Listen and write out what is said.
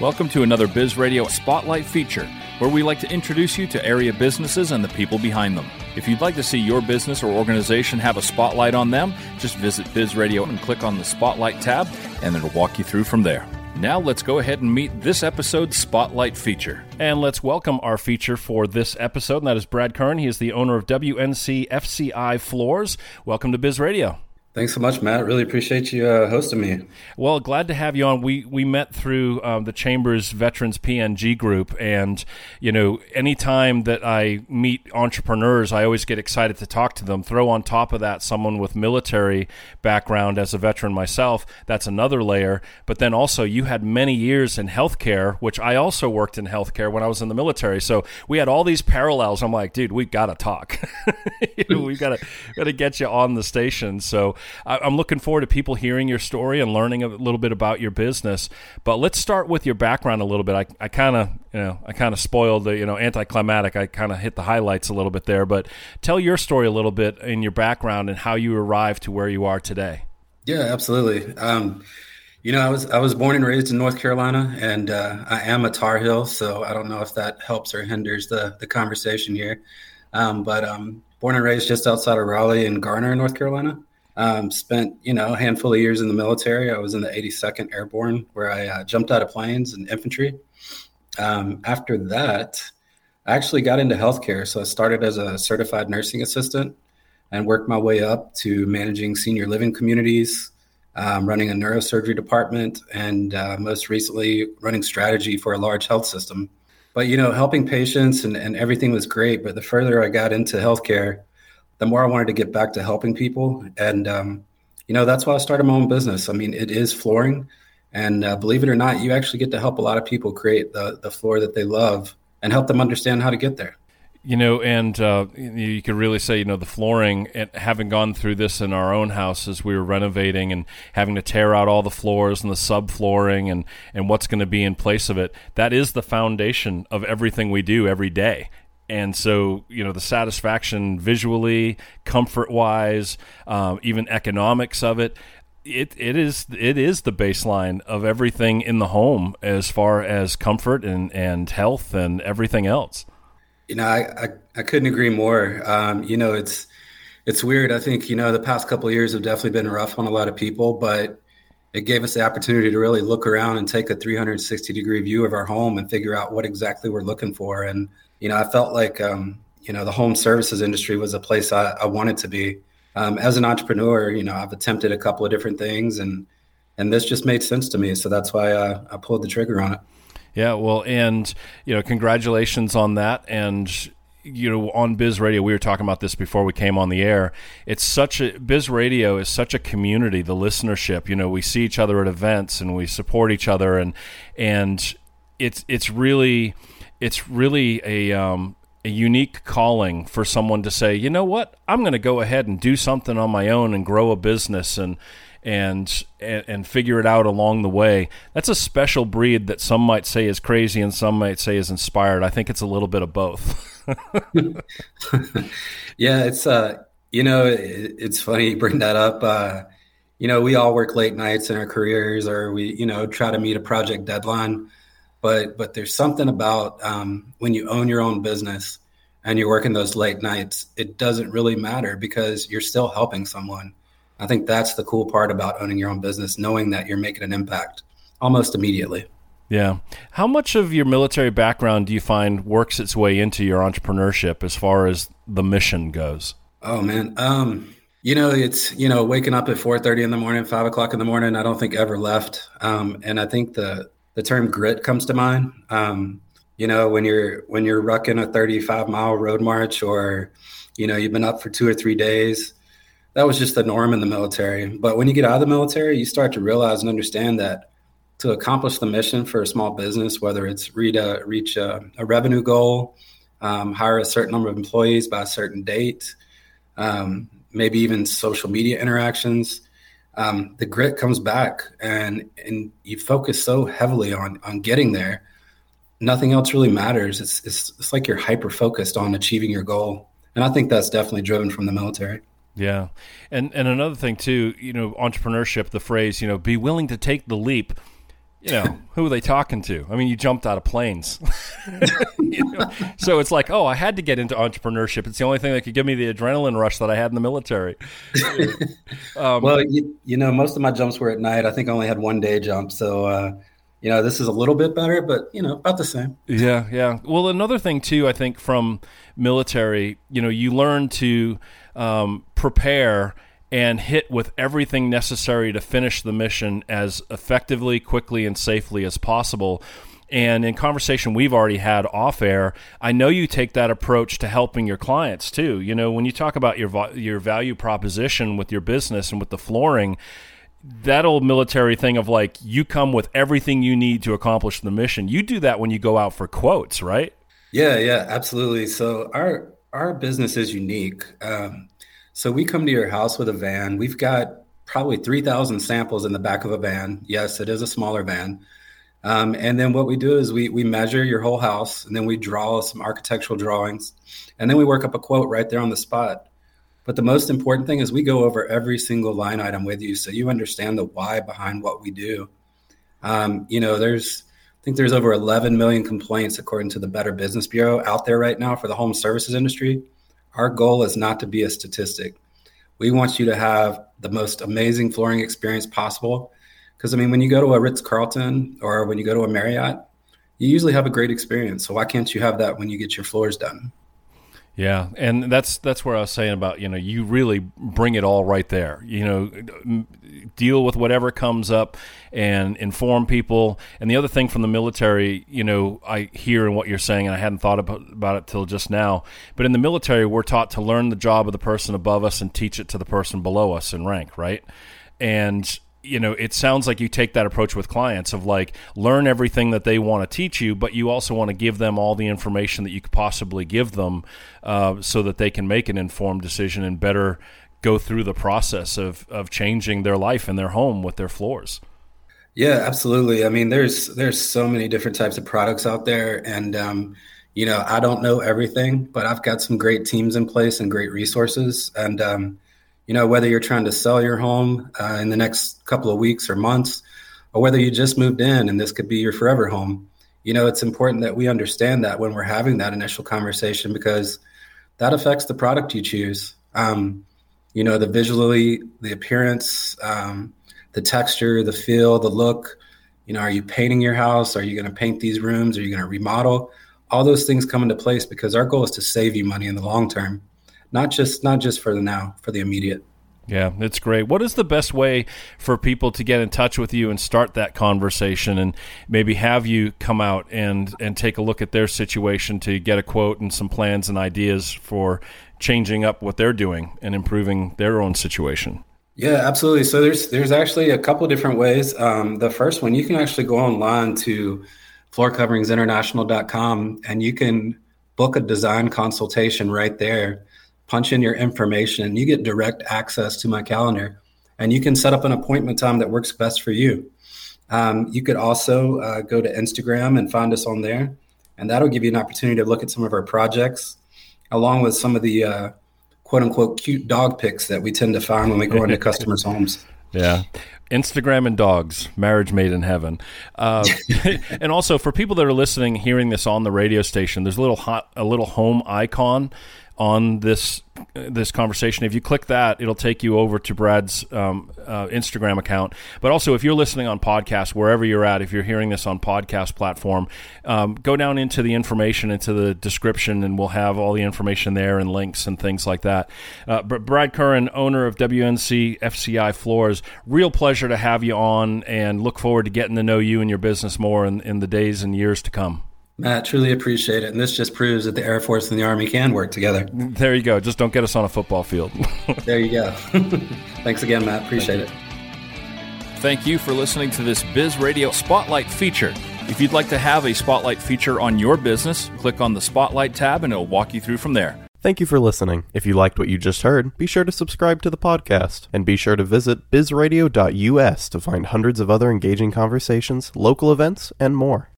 Welcome to another Biz Radio Spotlight feature, where we like to introduce you to area businesses and the people behind them. If you'd like to see your business or organization have a spotlight on them, just visit Biz Radio and click on the Spotlight tab, and it'll walk you through from there. Now let's go ahead and meet this episode's Spotlight feature. And let's welcome our feature for this episode, and that is Brad Currin. He is the owner of WNC FCI Floors. Welcome to Biz Radio. Thanks so much, Matt. Really appreciate you uh, hosting me. Well, glad to have you on. We we met through um, the Chambers Veterans PNG group, and you know, anytime that I meet entrepreneurs, I always get excited to talk to them. Throw on top of that someone with military background as a veteran myself. That's another layer. But then also, you had many years in healthcare, which I also worked in healthcare when I was in the military. So we had all these parallels. I'm like, dude, we got to talk. we got to got to get you on the station. So. I, am looking forward to people hearing your story and learning a little bit about your business. But let's start with your background a little bit. I, I kind of, you know, I kind of spoiled the, you know, anticlimactic. I kind of hit the highlights a little bit there. But tell your story a little bit in your background and how you arrived to where you are today. Yeah, absolutely. Um, you know, I was I was born and raised in North Carolina, and uh, I am a Tar Heel, so I don't know if that helps or hinders the the conversation here. Um, but um, born and raised just outside of Raleigh in Garner, North Carolina. Um, spent you know a handful of years in the military. I was in the 82nd Airborne, where I uh, jumped out of planes and infantry. Um, after that, I actually got into healthcare. So I started as a certified nursing assistant and worked my way up to managing senior living communities, um, running a neurosurgery department, and uh, most recently running strategy for a large health system. But you know, helping patients and, and everything was great. But the further I got into healthcare, the more I wanted to get back to helping people. And, um, you know, that's why I started my own business. I mean, it is flooring. And uh, believe it or not, you actually get to help a lot of people create the, the floor that they love and help them understand how to get there. You know, and uh, you could really say, you know, the flooring, and having gone through this in our own house as we were renovating and having to tear out all the floors and the subflooring and, and what's going to be in place of it, that is the foundation of everything we do every day and so you know the satisfaction visually comfort wise um, even economics of it it, it is it is the baseline of everything in the home as far as comfort and, and health and everything else. You know i i, I couldn't agree more. Um, you know it's it's weird. I think you know the past couple years have definitely been rough on a lot of people but it gave us the opportunity to really look around and take a 360 degree view of our home and figure out what exactly we're looking for and you know, I felt like, um, you know, the home services industry was a place I, I wanted to be. Um, as an entrepreneur, you know, I've attempted a couple of different things and, and this just made sense to me. So that's why uh, I pulled the trigger on it. Yeah. Well, and, you know, congratulations on that. And, you know, on Biz Radio, we were talking about this before we came on the air. It's such a Biz Radio is such a community. The listenership, you know, we see each other at events and we support each other, and and it's it's really it's really a um, a unique calling for someone to say, you know what, I'm going to go ahead and do something on my own and grow a business and and and figure it out along the way. That's a special breed that some might say is crazy and some might say is inspired. I think it's a little bit of both. yeah, it's uh, you know, it, it's funny you bring that up. Uh, you know, we all work late nights in our careers, or we, you know, try to meet a project deadline. But but there's something about um, when you own your own business and you're working those late nights it doesn't really matter because you're still helping someone. I think that's the cool part about owning your own business knowing that you're making an impact almost immediately yeah how much of your military background do you find works its way into your entrepreneurship as far as the mission goes oh man um you know it's you know waking up at 4.30 in the morning 5 o'clock in the morning i don't think ever left um, and i think the the term grit comes to mind. Um, you know, when you're when you're rucking a 35 mile road march, or you know, you've been up for two or three days. That was just the norm in the military. But when you get out of the military, you start to realize and understand that to accomplish the mission for a small business, whether it's reach a, reach a, a revenue goal, um, hire a certain number of employees by a certain date, um, maybe even social media interactions, um, the grit comes back and and you focus so heavily on on getting there. Nothing else really matters. It's it's, it's like you're hyper focused on achieving your goal. And i think that's definitely driven from the military. Yeah. And and another thing too you know entrepreneurship the phrase you know be willing to take the leap you know, who are they talking to? I mean, you jumped out of planes. you know? So it's like, oh, I had to get into entrepreneurship. It's the only thing that could give me the adrenaline rush that I had in the military. um, well, you, you, know, most of my jumps were at night. I think I only had one day jump. So, uh, you know, this is a little bit better, but, you know, about the same. Yeah, yeah. Well, another thing, too, I think from military, you know, you learn to um, prepare – and hit with everything necessary to finish the mission as effectively, quickly, and safely as possible. And in conversation we've already had off air, I know you take that approach to helping your clients too. You know, when you talk about your your value proposition with your business and with the flooring, that old military thing of like you come with everything you need to accomplish the mission. You do that when you go out for quotes, right? Yeah, yeah, absolutely. So our our business is unique. Um, so we come to your house with a van. We've got probably 3,000 samples in the back of a van. Yes, it is a smaller van. Um, and then what we do is we, we measure your whole house and then we draw some architectural drawings and then we work up a quote right there on the spot. But the most important thing is we go over every single line item with you so you understand the why behind what we do. Um, you know, there's, I think there's over 11 million complaints according to the Better Business Bureau out there right now for the home services industry. Our goal is not to be a statistic. We want you to have the most amazing flooring experience possible. Because, I mean, when you go to a Ritz Carlton or when you go to a Marriott, you usually have a great experience. So, why can't you have that when you get your floors done? Yeah, and that's that's where I was saying about you know you really bring it all right there. You know, deal with whatever comes up and inform people. And the other thing from the military, you know, I hear in what you're saying, and I hadn't thought about, about it till just now. But in the military, we're taught to learn the job of the person above us and teach it to the person below us in rank, right? And you know, it sounds like you take that approach with clients of like learn everything that they want to teach you, but you also want to give them all the information that you could possibly give them uh, so that they can make an informed decision and better go through the process of, of changing their life and their home with their floors. Yeah, absolutely. I mean, there's there's so many different types of products out there, and um, you know, I don't know everything, but I've got some great teams in place and great resources, and um, you know, whether you're trying to sell your home uh, in the next couple of weeks or months, or whether you just moved in and this could be your forever home, you know, it's important that we understand that when we're having that initial conversation because that affects the product you choose. Um, you know, the visually, the appearance, um, the texture, the feel, the look. You know, are you painting your house? Are you going to paint these rooms? Are you going to remodel? All those things come into place because our goal is to save you money in the long term not just not just for the now, for the immediate. Yeah, it's great. What is the best way for people to get in touch with you and start that conversation and maybe have you come out and and take a look at their situation to get a quote and some plans and ideas for changing up what they're doing and improving their own situation? Yeah, absolutely. So there's there's actually a couple different ways. Um, the first one, you can actually go online to floorcoveringsinternational.com and you can book a design consultation right there punch in your information, and you get direct access to my calendar. And you can set up an appointment time that works best for you. Um, you could also uh, go to Instagram and find us on there, and that'll give you an opportunity to look at some of our projects, along with some of the uh, quote unquote cute dog pics that we tend to find when we go into customers' homes. Yeah. Instagram and dogs, marriage made in heaven. Uh, and also for people that are listening, hearing this on the radio station, there's a little hot, a little home icon on this this conversation. If you click that, it'll take you over to Brad's um, uh, Instagram account. But also, if you're listening on podcast, wherever you're at, if you're hearing this on podcast platform, um, go down into the information, into the description, and we'll have all the information there and links and things like that. Uh, Brad Currin, owner of WNC FCI Floors, real pleasure to have you on, and look forward to getting to know you and your business more in, in the days and years to come. Matt, truly appreciate it. And this just proves that the Air Force and the Army can work together. There you go. Just don't get us on a football field. there you go. Thanks again, Matt. Appreciate Thank it. Thank you for listening to this Biz Radio Spotlight feature. If you'd like to have a Spotlight feature on your business, click on the Spotlight tab and it'll walk you through from there. Thank you for listening. If you liked what you just heard, be sure to subscribe to the podcast and be sure to visit bizradio.us to find hundreds of other engaging conversations, local events, and more.